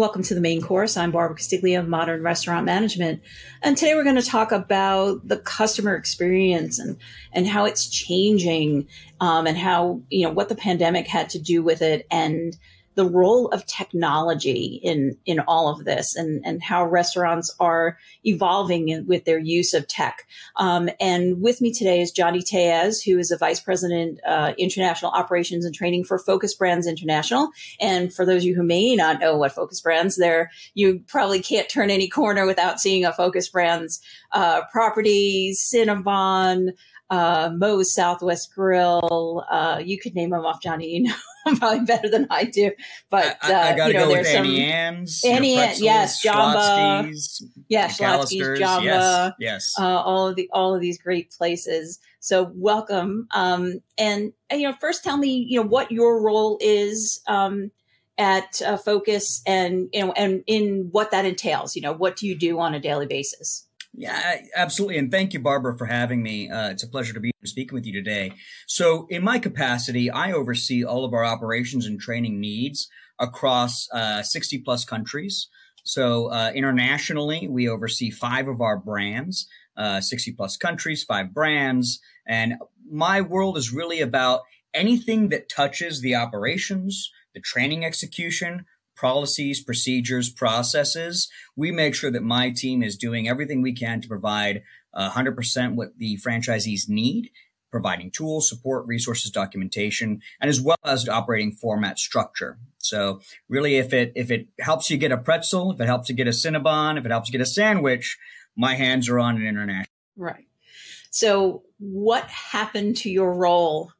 Welcome to the main course. I'm Barbara Castiglia of Modern Restaurant Management. And today we're going to talk about the customer experience and, and how it's changing um, and how, you know, what the pandemic had to do with it and the role of technology in in all of this and and how restaurants are evolving with their use of tech. Um, and with me today is Johnny Tellez, who is a vice president uh, international operations and training for Focus Brands International. And for those of you who may not know what Focus Brands, there you probably can't turn any corner without seeing a Focus Brands uh, property, Cinnabon uh, Moe's Southwest Grill. Uh, you could name them off, Johnny. You know probably better than I do. But I, I, I uh, you know, go there's some Auntie Anne's, Annie, know, pretzels, yes, Jamba, yeah, Schlotzsky's, Jamba, yes, yes. uh, all of the all of these great places. So welcome. Um, and, and you know, first tell me, you know, what your role is. Um, at uh, Focus and you know and in what that entails you know what do you do on a daily basis Yeah, absolutely. And thank you, Barbara, for having me. Uh, it's a pleasure to be speaking with you today. So, in my capacity, I oversee all of our operations and training needs across uh, 60 plus countries. So, uh, internationally, we oversee five of our brands, uh, 60 plus countries, five brands. And my world is really about anything that touches the operations, the training execution, policies, procedures, processes. We make sure that my team is doing everything we can to provide uh, 100% what the franchisees need, providing tools, support, resources, documentation, and as well as operating format structure. So really, if it if it helps you get a pretzel, if it helps you get a Cinnabon, if it helps you get a sandwich, my hands are on an international. right so what happened to your role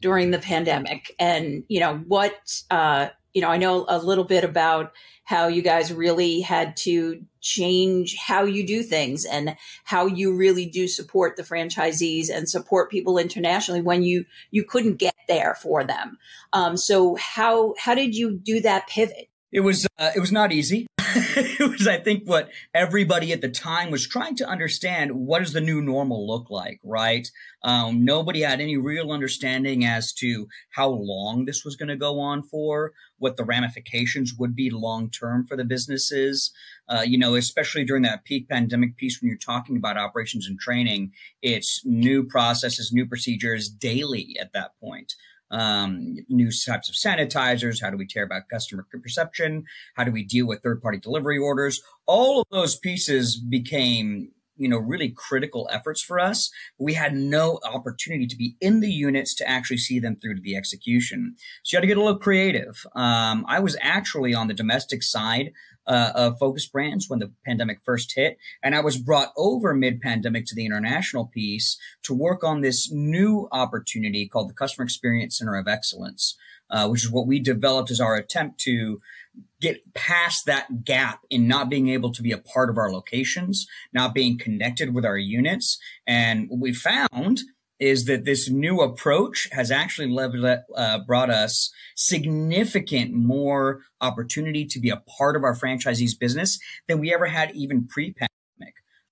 during the pandemic and you know what uh you know i know a little bit about how you guys really had to change how you do things and how you really do support the franchisees and support people internationally when you you couldn't get there for them um so how how did you do that pivot It was uh, it was not easy. it was, I think, what everybody at the time was trying to understand. What does the new normal look like? Right? Um, nobody had any real understanding as to how long this was going to go on for, what the ramifications would be long term for the businesses. Uh, you know, especially during that peak pandemic piece when you're talking about operations and training, it's new processes, new procedures daily at that point um, new types of sanitizers. How do we care about customer perception? How do we deal with third party delivery orders? All of those pieces became you know really critical efforts for us we had no opportunity to be in the units to actually see them through to the execution so you had to get a little creative um, i was actually on the domestic side uh, of focus brands when the pandemic first hit. And I was brought over mid pandemic to the international piece to work on this new opportunity called the Customer Experience Center of Excellence, uh, which is what we developed as our attempt to get past that gap in not being able to be a part of our locations, not being connected with our units. And what we found is that this new approach has actually leveled, uh, brought us significant more opportunity to be a part of our franchisees business than we ever had even pre-pandemic.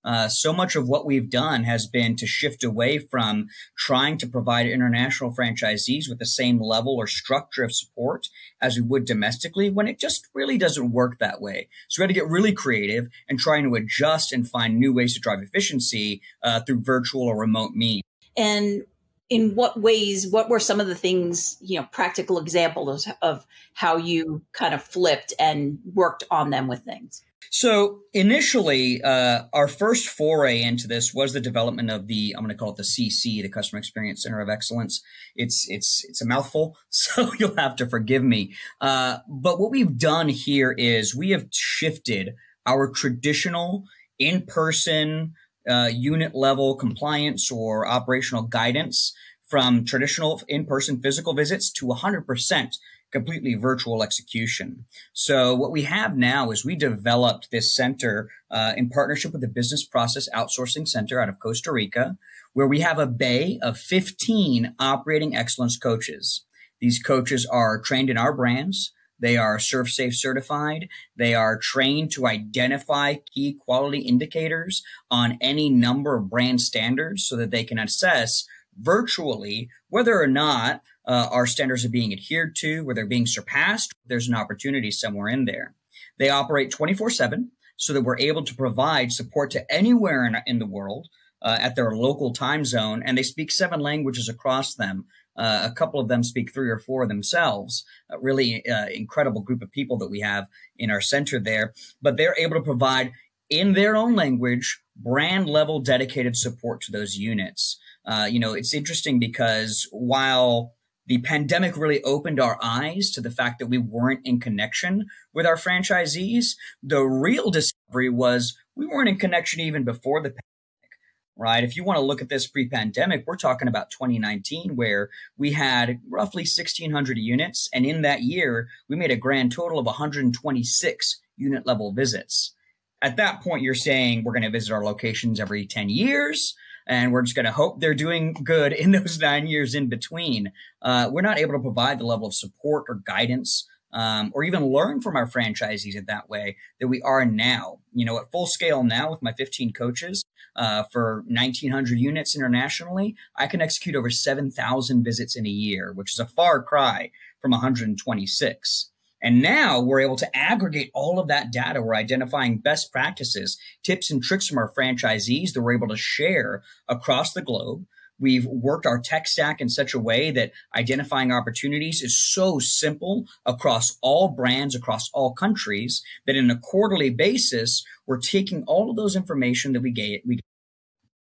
Uh, so much of what we've done has been to shift away from trying to provide international franchisees with the same level or structure of support as we would domestically when it just really doesn't work that way. So we had to get really creative and trying to adjust and find new ways to drive efficiency uh, through virtual or remote means and in what ways what were some of the things you know practical examples of how you kind of flipped and worked on them with things so initially uh, our first foray into this was the development of the i'm going to call it the cc the customer experience center of excellence. It's it's it's a mouthful so you'll have to forgive me. Uh, but what we've done here is we have shifted our traditional in-person uh, unit level compliance or operational guidance from traditional in-person physical visits to 100% completely virtual execution. So what we have now is we developed this center uh, in partnership with the Business Process Outsourcing Center out of Costa Rica, where we have a bay of 15 operating excellence coaches. These coaches are trained in our brands. They are ServSafe certified. They are trained to identify key quality indicators on any number of brand standards so that they can assess virtually whether or not uh, our standards are being adhered to, where they're being surpassed. There's an opportunity somewhere in there. They operate 24 7 so that we're able to provide support to anywhere in, in the world uh, at their local time zone. And they speak seven languages across them. Uh, a couple of them speak three or four themselves. A really uh, incredible group of people that we have in our center there. But they're able to provide in their own language brand level dedicated support to those units. Uh, you know, it's interesting because while the pandemic really opened our eyes to the fact that we weren't in connection with our franchisees. The real discovery was we weren't in connection even before the pandemic, right? If you want to look at this pre pandemic, we're talking about 2019, where we had roughly 1,600 units. And in that year, we made a grand total of 126 unit level visits. At that point, you're saying we're going to visit our locations every 10 years and we're just going to hope they're doing good in those nine years in between. Uh, we're not able to provide the level of support or guidance um, or even learn from our franchisees in that way that we are now. You know, at full scale now with my 15 coaches uh, for 1,900 units internationally, I can execute over 7,000 visits in a year, which is a far cry from 126. And now we're able to aggregate all of that data. We're identifying best practices, tips and tricks from our franchisees that we're able to share across the globe. We've worked our tech stack in such a way that identifying opportunities is so simple across all brands, across all countries, that in a quarterly basis, we're taking all of those information that we get, we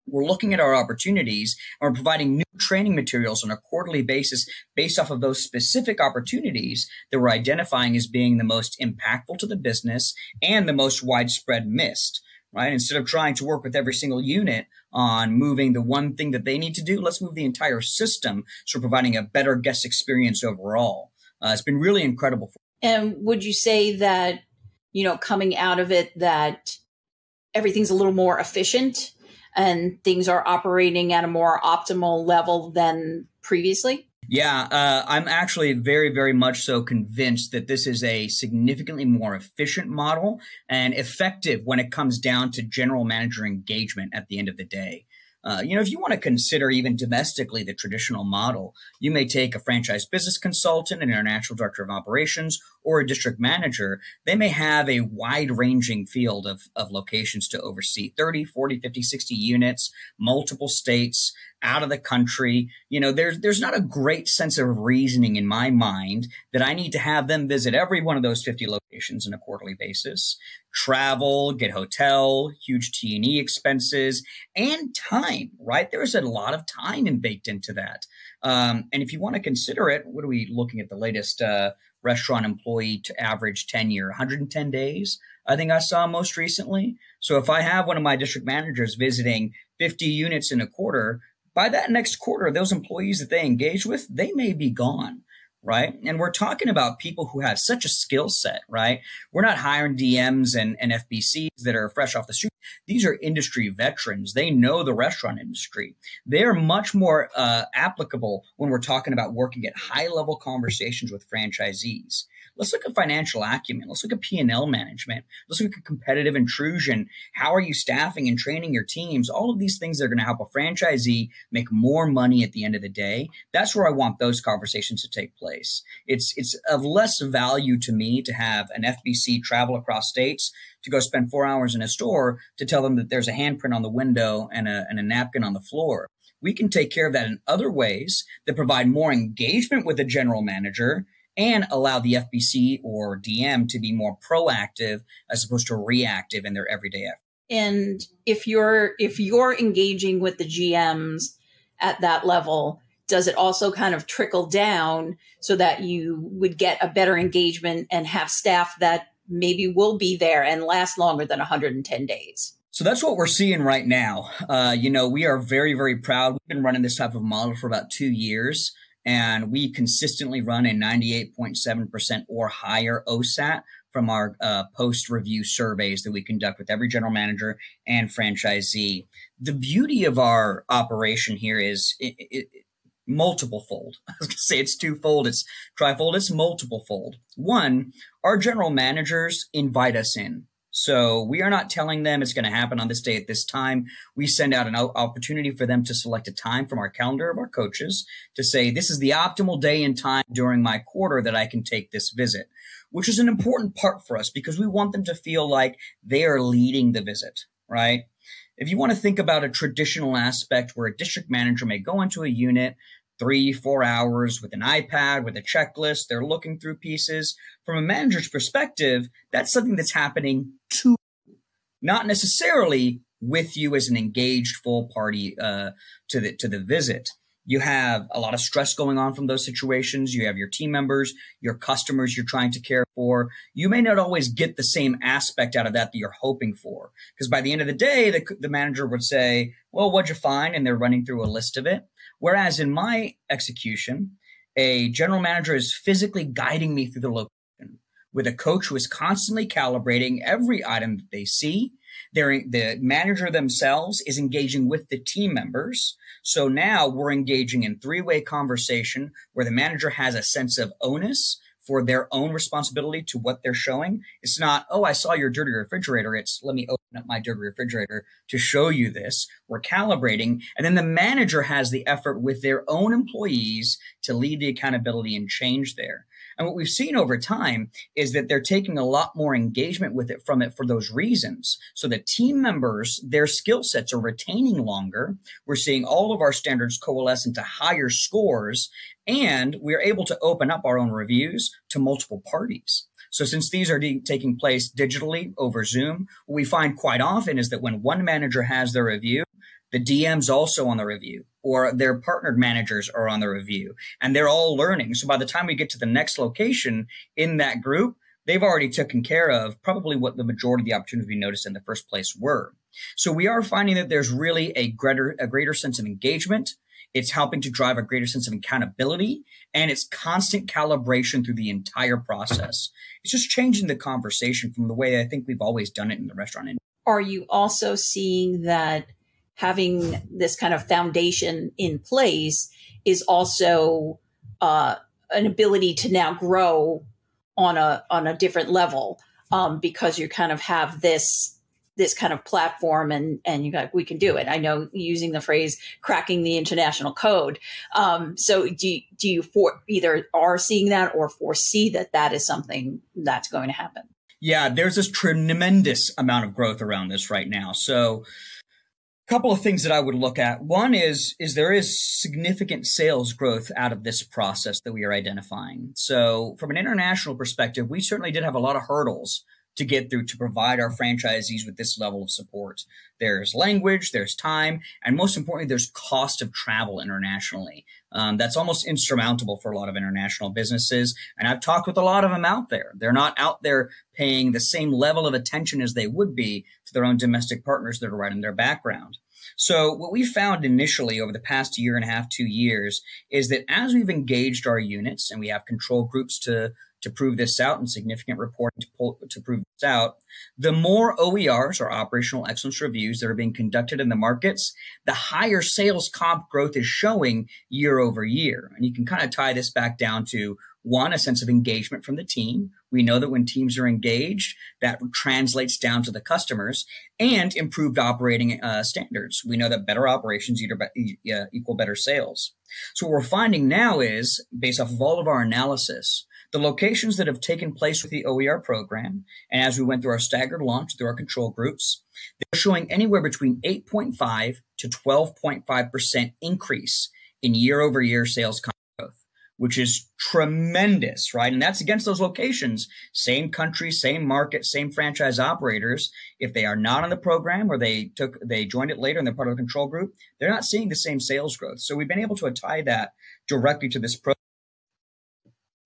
we're looking at our opportunities and we're providing new training materials on a quarterly basis based off of those specific opportunities that we're identifying as being the most impactful to the business and the most widespread missed right? Instead of trying to work with every single unit on moving the one thing that they need to do let's move the entire system so providing a better guest experience overall. Uh, it's been really incredible and would you say that you know coming out of it that everything's a little more efficient and things are operating at a more optimal level than previously? Yeah, uh, I'm actually very, very much so convinced that this is a significantly more efficient model and effective when it comes down to general manager engagement at the end of the day. Uh, you know, if you want to consider even domestically the traditional model, you may take a franchise business consultant, an international director of operations, or a district manager. They may have a wide ranging field of, of locations to oversee 30, 40, 50, 60 units, multiple states out of the country. You know, there's there's not a great sense of reasoning in my mind that I need to have them visit every one of those 50 locations on a quarterly basis, travel, get hotel, huge T&E expenses, and time, right? There's a lot of time baked into that. Um, and if you want to consider it, what are we looking at the latest uh, restaurant employee to average tenure? 110 days. I think I saw most recently. So if I have one of my district managers visiting 50 units in a quarter, by that next quarter, those employees that they engage with, they may be gone right? And we're talking about people who have such a skill set, right? We're not hiring DMs and, and FBCs that are fresh off the street. These are industry veterans. They know the restaurant industry. They're much more uh, applicable when we're talking about working at high level conversations with franchisees. Let's look at financial acumen. Let's look at P&L management. Let's look at competitive intrusion. How are you staffing and training your teams? All of these things that are going to help a franchisee make more money at the end of the day. That's where I want those conversations to take place. It's, it's of less value to me to have an FBC travel across states to go spend four hours in a store to tell them that there's a handprint on the window and a, and a napkin on the floor we can take care of that in other ways that provide more engagement with the general manager and allow the FBC or DM to be more proactive as opposed to reactive in their everyday effort. And if you're if you're engaging with the GMs at that level, does it also kind of trickle down so that you would get a better engagement and have staff that maybe will be there and last longer than 110 days? So that's what we're seeing right now. Uh, you know, we are very, very proud. We've been running this type of model for about two years and we consistently run a 98.7% or higher OSAT from our uh, post review surveys that we conduct with every general manager and franchisee. The beauty of our operation here is it, it, multiple fold. I was going to say it's twofold, it's trifold, it's multiple fold. One, our general managers invite us in. So we are not telling them it's going to happen on this day at this time. We send out an opportunity for them to select a time from our calendar of our coaches to say, this is the optimal day and time during my quarter that I can take this visit, which is an important part for us because we want them to feel like they are leading the visit, right? If you want to think about a traditional aspect where a district manager may go into a unit, three, four hours with an iPad, with a checklist. They're looking through pieces. From a manager's perspective, that's something that's happening to, you, not necessarily with you as an engaged full party uh, to the to the visit. You have a lot of stress going on from those situations. You have your team members, your customers you're trying to care for. You may not always get the same aspect out of that that you're hoping for. Because by the end of the day, the, the manager would say, well, what'd you find? And they're running through a list of it. Whereas in my execution, a general manager is physically guiding me through the location with a coach who is constantly calibrating every item that they see. They're, the manager themselves is engaging with the team members. So now we're engaging in three way conversation where the manager has a sense of onus for their own responsibility to what they're showing. It's not, oh, I saw your dirty refrigerator. It's let me open up my dirty refrigerator to show you this. We're calibrating. And then the manager has the effort with their own employees to lead the accountability and change there. And what we've seen over time is that they're taking a lot more engagement with it from it for those reasons. So the team members, their skill sets are retaining longer. We're seeing all of our standards coalesce into higher scores and we're able to open up our own reviews to multiple parties. So since these are de- taking place digitally over Zoom, what we find quite often is that when one manager has their review, the DM's also on the review or their partnered managers are on the review and they're all learning. So by the time we get to the next location in that group, they've already taken care of probably what the majority of the opportunities we noticed in the first place were. So we are finding that there's really a greater, a greater sense of engagement. It's helping to drive a greater sense of accountability and it's constant calibration through the entire process. It's just changing the conversation from the way I think we've always done it in the restaurant industry. Are you also seeing that having this kind of foundation in place is also uh, an ability to now grow on a on a different level um, because you kind of have this this kind of platform and and you like we can do it. I know using the phrase cracking the international code. Um, so do you, do you for either are seeing that or foresee that that is something that's going to happen? Yeah there's this tremendous amount of growth around this right now. So couple of things that I would look at. One is is there is significant sales growth out of this process that we are identifying. So from an international perspective, we certainly did have a lot of hurdles to get through to provide our franchisees with this level of support. There's language, there's time, and most importantly, there's cost of travel internationally. Um, that's almost insurmountable for a lot of international businesses. And I've talked with a lot of them out there. They're not out there paying the same level of attention as they would be to their own domestic partners that are right in their background. So what we found initially over the past year and a half, two years, is that as we've engaged our units and we have control groups to to prove this out and significant reporting to, pull, to prove this out, the more OERs or operational excellence reviews that are being conducted in the markets, the higher sales comp growth is showing year over year. And you can kind of tie this back down to one, a sense of engagement from the team. We know that when teams are engaged, that translates down to the customers and improved operating uh, standards. We know that better operations equal better sales. So what we're finding now is, based off of all of our analysis, the locations that have taken place with the OER program, and as we went through our staggered launch through our control groups, they're showing anywhere between 8.5 to 12.5% increase in year over year sales growth, which is tremendous, right? And that's against those locations, same country, same market, same franchise operators. If they are not on the program or they took, they joined it later and they're part of the control group, they're not seeing the same sales growth. So we've been able to tie that directly to this program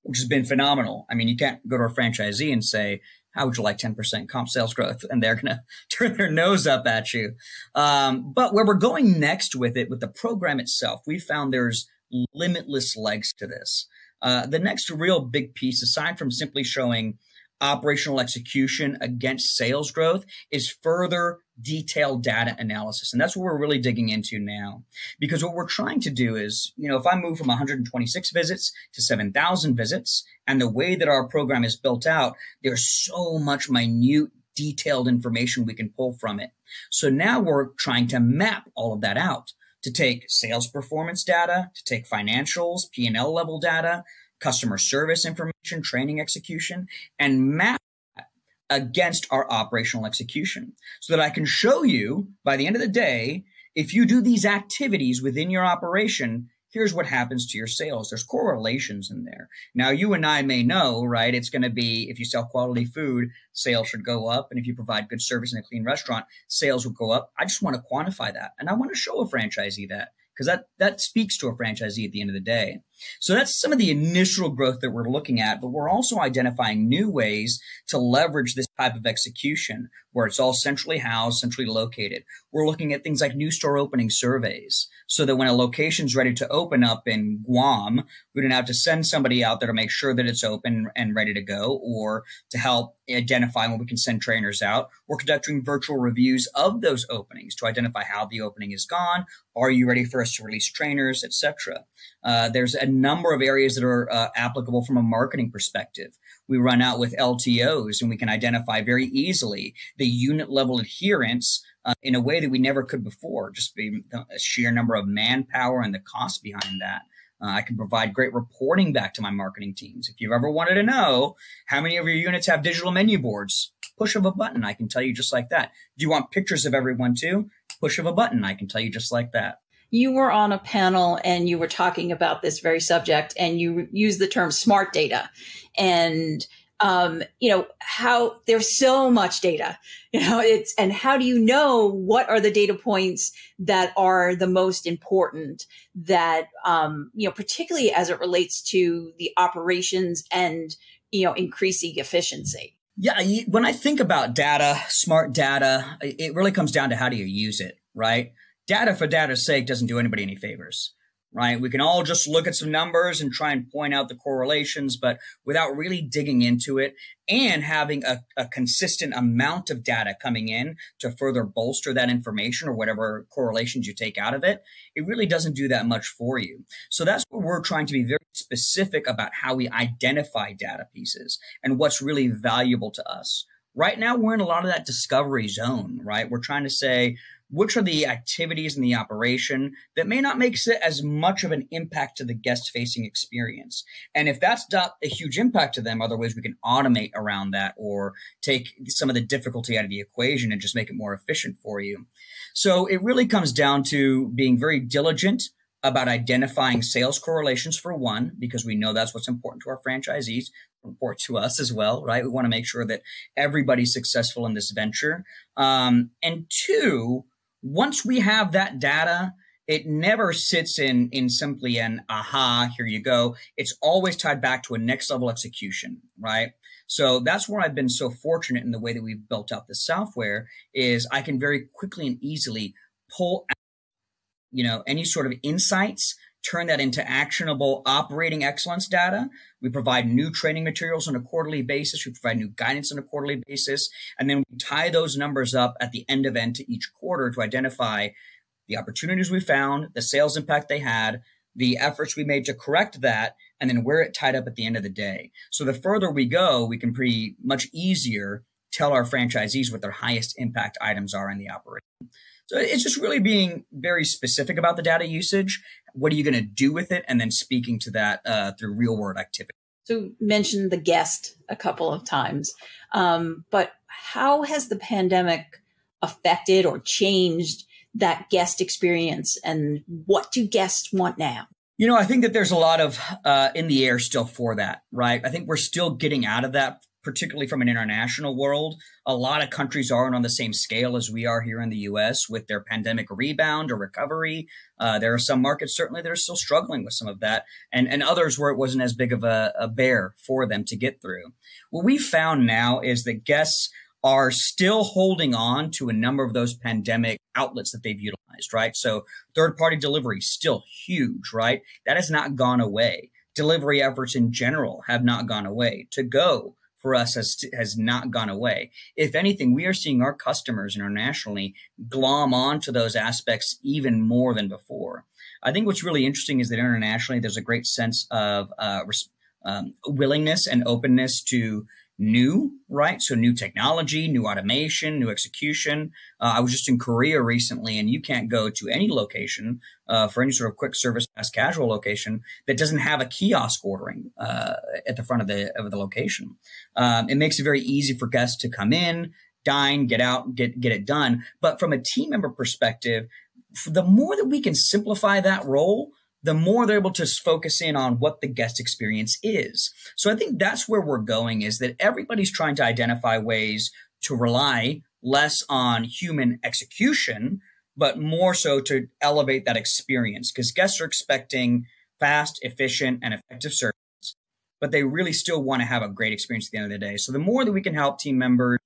which has been phenomenal. I mean, you can't go to a franchisee and say, how would you like 10% comp sales growth? And they're going to turn their nose up at you. Um, but where we're going next with it, with the program itself, we found there's limitless legs to this. Uh, the next real big piece, aside from simply showing operational execution against sales growth is further detailed data analysis. And that's what we're really digging into now. Because what we're trying to do is, you know, if I move from 126 visits to 7,000 visits, and the way that our program is built out, there's so much minute detailed information we can pull from it. So now we're trying to map all of that out to take sales performance data, to take financials, P&L level data, customer service information, training execution, and map against our operational execution so that I can show you by the end of the day, if you do these activities within your operation, here's what happens to your sales. There's correlations in there. Now, you and I may know, right? It's going to be if you sell quality food, sales should go up. And if you provide good service in a clean restaurant, sales will go up. I just want to quantify that. And I want to show a franchisee that because that, that speaks to a franchisee at the end of the day. So that's some of the initial growth that we're looking at, but we're also identifying new ways to leverage this type of execution where it's all centrally housed, centrally located. We're looking at things like new store opening surveys so that when a location's ready to open up in Guam, we don't have to send somebody out there to make sure that it's open and ready to go or to help identify when we can send trainers out. We're conducting virtual reviews of those openings to identify how the opening is gone. Are you ready for us to release trainers, etc. Uh, there's a number of areas that are uh, applicable from a marketing perspective. We run out with LTOs and we can identify very easily the unit level adherence uh, in a way that we never could before, just be the sheer number of manpower and the cost behind that. Uh, I can provide great reporting back to my marketing teams. If you've ever wanted to know how many of your units have digital menu boards, push of a button, I can tell you just like that. Do you want pictures of everyone too? Push of a button, I can tell you just like that you were on a panel and you were talking about this very subject and you used the term smart data. And um, you know how there's so much data you know it's and how do you know what are the data points that are the most important that um, you know particularly as it relates to the operations and you know increasing efficiency? Yeah when i think about data smart data it really comes down to how do you use it right data for data's sake doesn't do anybody any favors, right? We can all just look at some numbers and try and point out the correlations, but without really digging into it and having a, a consistent amount of data coming in to further bolster that information or whatever correlations you take out of it, it really doesn't do that much for you. So that's what we're trying to be very specific about how we identify data pieces and what's really valuable to us. Right now, we're in a lot of that discovery zone, right? We're trying to say, which are the activities in the operation that may not make as much of an impact to the guest facing experience. And if that's not a huge impact to them, other ways we can automate around that or take some of the difficulty out of the equation and just make it more efficient for you. So it really comes down to being very diligent about identifying sales correlations for one, because we know that's what's important to our franchisees, important to us as well, right? We want to make sure that everybody's successful in this venture. Um, and two, once we have that data, it never sits in in simply an aha, here you go. It's always tied back to a next level execution, right? So that's where I've been so fortunate in the way that we've built out the software is I can very quickly and easily pull out, you know, any sort of insights turn that into actionable operating excellence data. We provide new training materials on a quarterly basis. We provide new guidance on a quarterly basis. And then we tie those numbers up at the end of end to each quarter to identify the opportunities we found, the sales impact they had, the efforts we made to correct that, and then where it tied up at the end of the day. So the further we go, we can pretty much easier tell our franchisees what their highest impact items are in the operation. So it's just really being very specific about the data usage. What are you going to do with it? And then speaking to that uh, through real world activity. So mentioned the guest a couple of times, um, but how has the pandemic affected or changed that guest experience and what do guests want now? You know, I think that there's a lot of uh, in the air still for that, right? I think we're still getting out of that particularly from an international world. A lot of countries aren't on the same scale as we are here in the US with their pandemic rebound or recovery. Uh, there are some markets certainly that are still struggling with some of that, and, and others where it wasn't as big of a, a bear for them to get through. What we found now is that guests are still holding on to a number of those pandemic outlets that they've utilized, right? So third party delivery still huge, right? That has not gone away. Delivery efforts in general have not gone away. To go for us has has not gone away. If anything, we are seeing our customers internationally glom onto those aspects even more than before. I think what's really interesting is that internationally there's a great sense of uh, um, willingness and openness to new, right? So new technology, new automation, new execution. Uh, I was just in Korea recently, and you can't go to any location uh, for any sort of quick service fast casual location that doesn't have a kiosk ordering uh, at the front of the of the location. Um, it makes it very easy for guests to come in, dine, get out, get get it done. But from a team member perspective, the more that we can simplify that role, the more they're able to focus in on what the guest experience is. So I think that's where we're going is that everybody's trying to identify ways to rely less on human execution, but more so to elevate that experience because guests are expecting fast, efficient, and effective service, but they really still want to have a great experience at the end of the day. So the more that we can help team members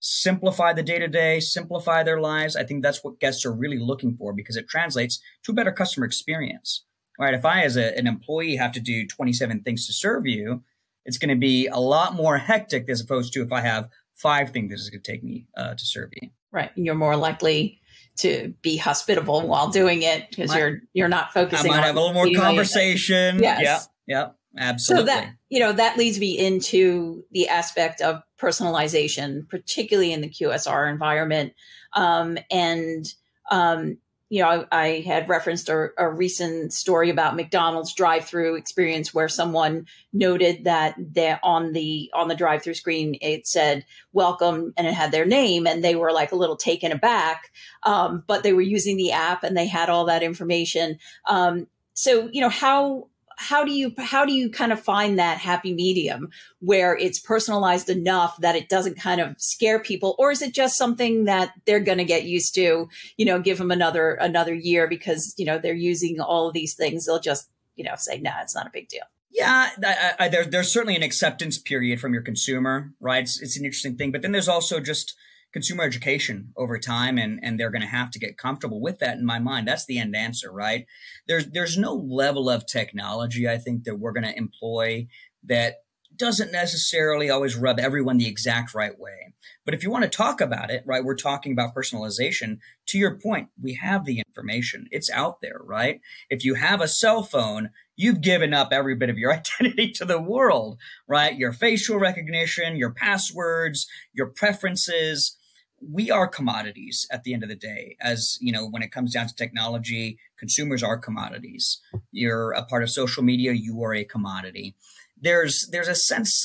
simplify the day to day, simplify their lives, I think that's what guests are really looking for because it translates to a better customer experience right? If I, as a, an employee, have to do 27 things to serve you, it's going to be a lot more hectic as opposed to if I have five things that is going to take me uh, to serve you. Right. You're more likely to be hospitable while doing it because you're you're not focusing. On I might have a little more conversation. Yes. Yeah. Yeah. Absolutely. So that you know that leads me into the aspect of personalization, particularly in the QSR environment, um, and um, you know, I, I had referenced a, a, recent story about McDonald's drive-through experience where someone noted that they, on the on the drive-through screen it said "Welcome" and it had their name, and they were like a little taken aback. Um, but they were using the app and they had all that information. Um, so, you know, how how do you how do you kind of find that happy medium where it's personalized enough that it doesn't kind of scare people or is it just something that they're going to get used to you know give them another another year because you know they're using all of these things they'll just you know say no nah, it's not a big deal yeah, I, I, there, there's certainly an acceptance period from your consumer, right? It's, it's an interesting thing, but then there's also just consumer education over time and and they're going to have to get comfortable with that in my mind. That's the end answer right? There's there's no level of technology i think that we're going to employ that doesn't necessarily always rub everyone the exact right way. But if you want to talk about it right we're talking about personalization. To your point we have the information. It's out there right? If you have a cell phone you've given up every bit of your identity to the world right? Your facial recognition your passwords your preferences we are commodities at the end of the day as you know when it comes down to technology consumers are commodities. You're a part of social media you are a commodity. There's there's a sense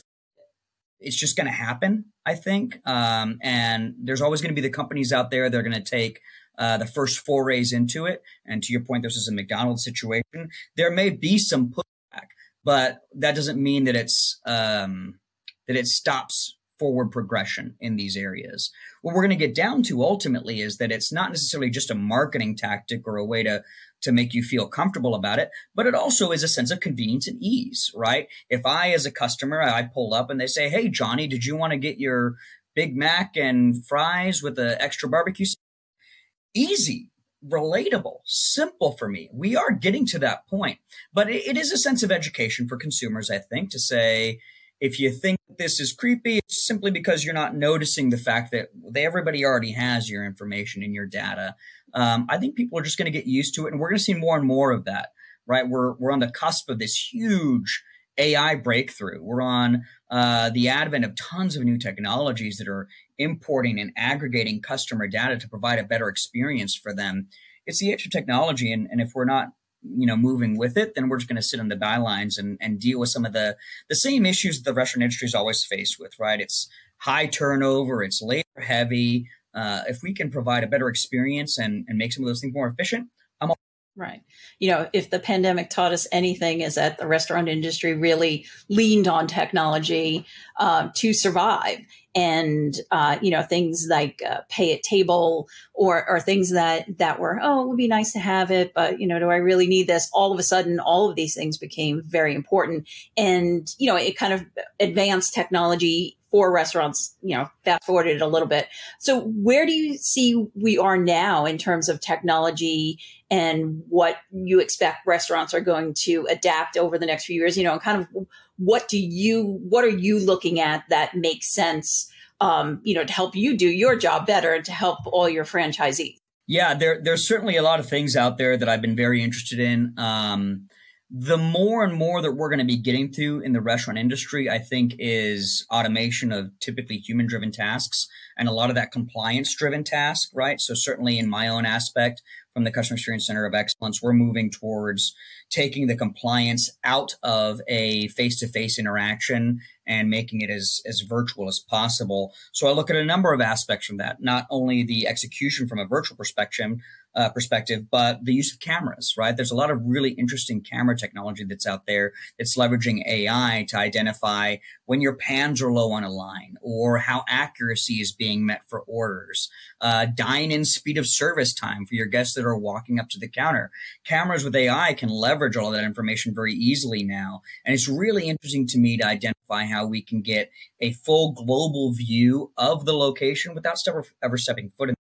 it's just going to happen i think um, and there's always going to be the companies out there that are going to take uh, the first forays into it. And to your point this is a mcdonald's situation. There may be some pushback but that doesn't mean that it's um, that it stops forward progression in these areas. What we're going to get down to ultimately is that it's not necessarily just a marketing tactic or a way to to make you feel comfortable about it, but it also is a sense of convenience and ease, right? If I as a customer I pull up and they say, "Hey Johnny, did you want to get your Big Mac and fries with an extra barbecue?" Easy, relatable, simple for me. We are getting to that point, but it, it is a sense of education for consumers, I think, to say, if you think this is creepy, it's simply because you're not noticing the fact that everybody already has your information and your data. Um, I think people are just going to get used to it, and we're going to see more and more of that. Right? We're we're on the cusp of this huge AI breakthrough. We're on uh, the advent of tons of new technologies that are importing and aggregating customer data to provide a better experience for them. It's the age of technology, and, and if we're not you know moving with it then we're just going to sit on the bylines and, and deal with some of the the same issues that the restaurant industry is always faced with right? It's high turnover it's labor heavy. Uh, if we can provide a better experience and, and make some of those things more efficient right. You know if the pandemic taught us anything is that the restaurant industry really leaned on technology uh, to survive. And uh, you know things like uh, pay at table or or things that that were oh it would be nice to have it but you know do I really need this? All of a sudden all of these things became very important. And you know it kind of advanced technology for restaurants you know fast forwarded a little bit. So where do you see we are now in terms of technology and what you expect restaurants are going to adapt over the next few years? You know kind of what do you what are you looking at that makes sense um, you know to help you do your job better and to help all your franchisees? Yeah there, there's certainly a lot of things out there that i've been very interested in. Um, the more and more that we're going to be getting to in the restaurant industry, I think, is automation of typically human driven tasks and a lot of that compliance driven task, right? So, certainly in my own aspect from the Customer Experience Center of Excellence, we're moving towards taking the compliance out of a face to face interaction and making it as, as virtual as possible. So, I look at a number of aspects from that, not only the execution from a virtual perspective, uh, perspective, but the use of cameras, right? There's a lot of really interesting camera technology that's out there that's leveraging AI to identify when your pans are low on a line or how accuracy is being met for orders, uh, dine in speed of service time for your guests that are walking up to the counter. Cameras with AI can leverage all that information very easily now. And it's really interesting to me to identify how we can get a full global view of the location without ever, ever stepping foot in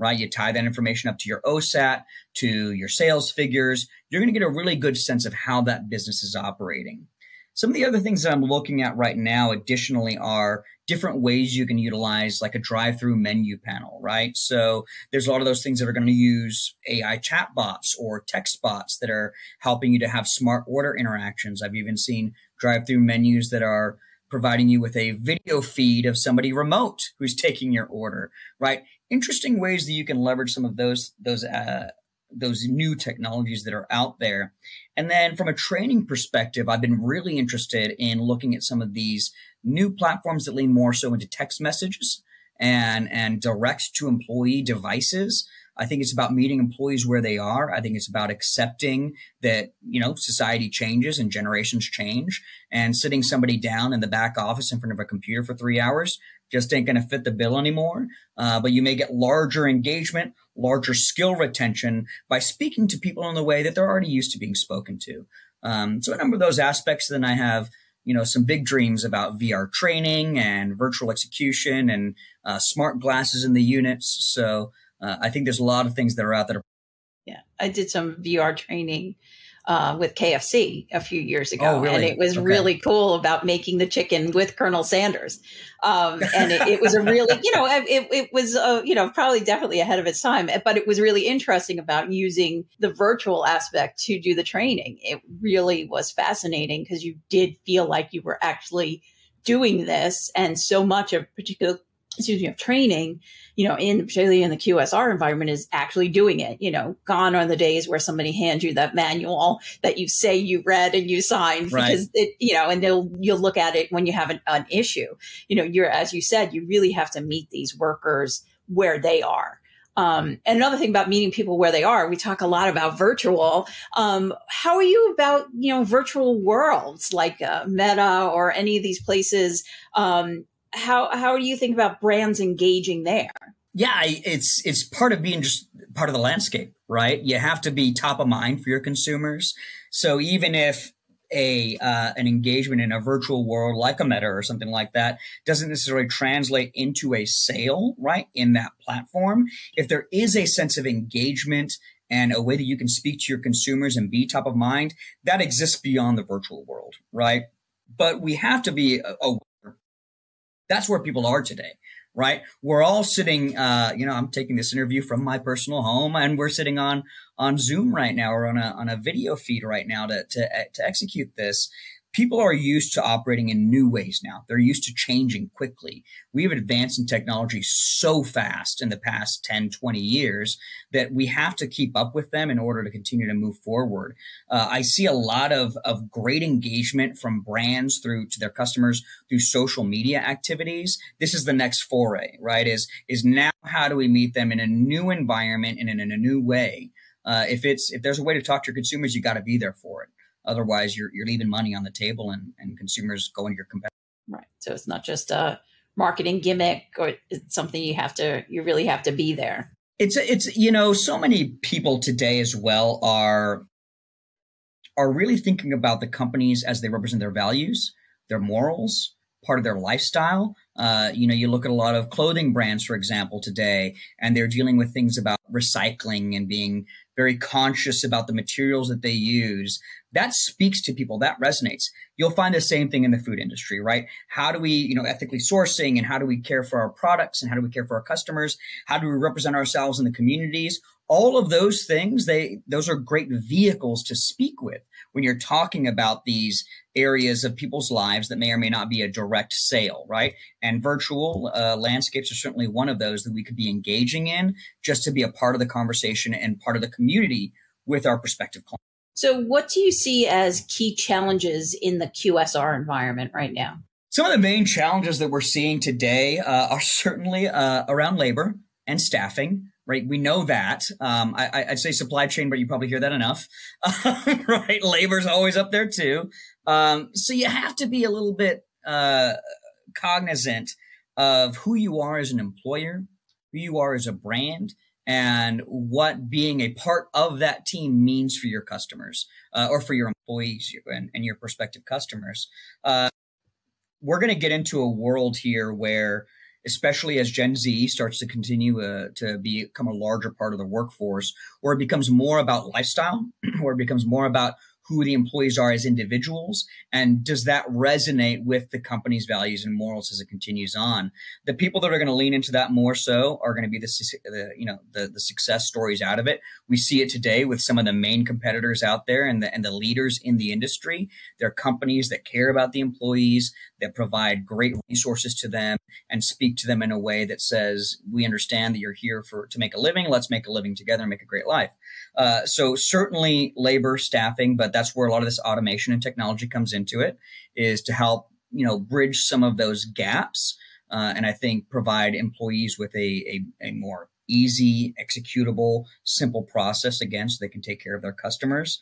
right? You tie that information up to your OSAT, to your sales figures. You're going to get a really good sense of how that business is operating. Some of the other things that I'm looking at right now, additionally, are different ways you can utilize like a drive through menu panel, right? So there's a lot of those things that are going to use AI chatbots or text bots that are helping you to have smart order interactions. I've even seen drive through menus that are providing you with a video feed of somebody remote who's taking your order, right? Interesting ways that you can leverage some of those those uh, those new technologies that are out there. And then from a training perspective, I've been really interested in looking at some of these new platforms that lean more so into text messages and and direct to employee devices. I think it's about meeting employees where they are. I think it's about accepting that, you know, society changes and generations change and sitting somebody down in the back office in front of a computer for three hours just ain't going to fit the bill anymore. Uh, but you may get larger engagement, larger skill retention by speaking to people in the way that they're already used to being spoken to. Um, so a number of those aspects. Then I have, you know, some big dreams about VR training and virtual execution and uh, smart glasses in the units. So uh, I think there's a lot of things that are out there. Yeah, I did some VR training uh, with KFC a few years ago, oh, really? and it was okay. really cool about making the chicken with Colonel Sanders. Um, and it, it, was a really, you know, it, it was, uh, you know, probably definitely ahead of its time, but it was really interesting about using the virtual aspect to do the training. It really was fascinating because you did feel like you were actually doing this, and so much of particular excuse me, of training, you know, in particularly in the QSR environment is actually doing it. You know, gone are the days where somebody hands you that manual that you say you read and you signed right. because it, you know, and they'll you'll look at it when you have an, an issue. You know, you're as you said, you really have to meet these workers where they are. Um, and another thing about meeting people where they are, we talk a lot about virtual. Um, how are you about you know virtual worlds like uh, Meta or any of these places? Um, how how do you think about brands engaging there? Yeah, it's it's part of being just part of the landscape, right? You have to be top of mind for your consumers. So even if a uh, an engagement in a virtual world like a Meta or something like that doesn't necessarily translate into a sale, right? In that platform, if there is a sense of engagement and a way that you can speak to your consumers and be top of mind, that exists beyond the virtual world, right? But we have to be that's where people are today, right? We're all sitting, uh, you know, I'm taking this interview from my personal home and we're sitting on, on Zoom right now or on a, on a video feed right now to, to, to execute this people are used to operating in new ways now. They're used to changing quickly. We've advanced in technology so fast in the past 10, 20 years that we have to keep up with them in order to continue to move forward. Uh, I see a lot of, of great engagement from brands through to their customers through social media activities. This is the next foray, right? Is, is now how do we meet them in a new environment and in a new way? Uh, if it's if there's a way to talk to your consumers, you got to be there for it. Otherwise, you're you're leaving money on the table, and and consumers go into your competitor. Right. So it's not just a marketing gimmick, or it's something you have to you really have to be there. It's it's you know so many people today as well are are really thinking about the companies as they represent their values, their morals, part of their lifestyle. Uh, you know, you look at a lot of clothing brands, for example, today, and they're dealing with things about recycling and being very conscious about the materials that they use. That speaks to people. That resonates. You'll find the same thing in the food industry, right? How do we, you know, ethically sourcing and how do we care for our products and how do we care for our customers? How do we represent ourselves in the communities? all of those things, they those are great vehicles to speak with when you're talking about these areas of people's lives that may or may not be a direct sale, right? And virtual uh, landscapes are certainly one of those that we could be engaging in just to be a part of the conversation and part of the community with our prospective clients. So, what do you see as key challenges in the QSR environment right now? Some of the main challenges that we're seeing today uh, are certainly uh, around labor and staffing right? We know that. Um, I, would say supply chain, but you probably hear that enough, right? Labor's always up there too. Um, so you have to be a little bit uh, cognizant of who you are as an employer, who you are as a brand, and what being a part of that team means for your customers uh, or for your employees and, and your prospective customers. Uh, we're going to get into a world here where especially as Gen Z starts to continue uh, to become a larger part of the workforce, or it becomes more about lifestyle, or it becomes more about who the employees are as individuals and does that resonate with the company's values and morals as it continues on? The people that are going to lean into that more so are going to be the, the you know the, the success stories out of it. We see it today with some of the main competitors out there and the, and the leaders in the industry. They're companies that care about the employees that provide great resources to them and speak to them in a way that says we understand that you're here for to make a living. Let's make a living together and make a great life. Uh, so certainly labor staffing but that's where a lot of this automation and technology comes into it is to help you know bridge some of those gaps uh, and i think provide employees with a, a, a more easy executable simple process again so they can take care of their customers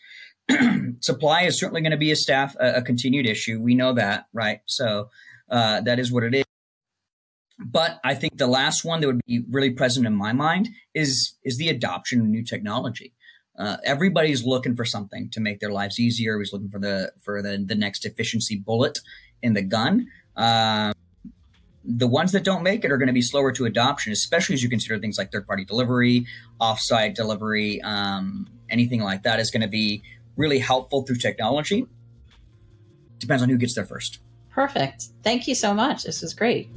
supply is certainly going to be a staff a, a, continued issue we know that right so uh, that is what it is but i think the last one that would be really present in my mind is is the adoption of new technology uh, everybody's looking for something to make their lives easier. Everybody's looking for the for the, the next efficiency bullet in the gun. Uh, the ones that don't make it are going to be slower to adoption, especially as you consider things like third party delivery, offsite delivery, um, anything like that is going to be really helpful through technology. Depends on who gets there first. Perfect. Thank you so much. This was great.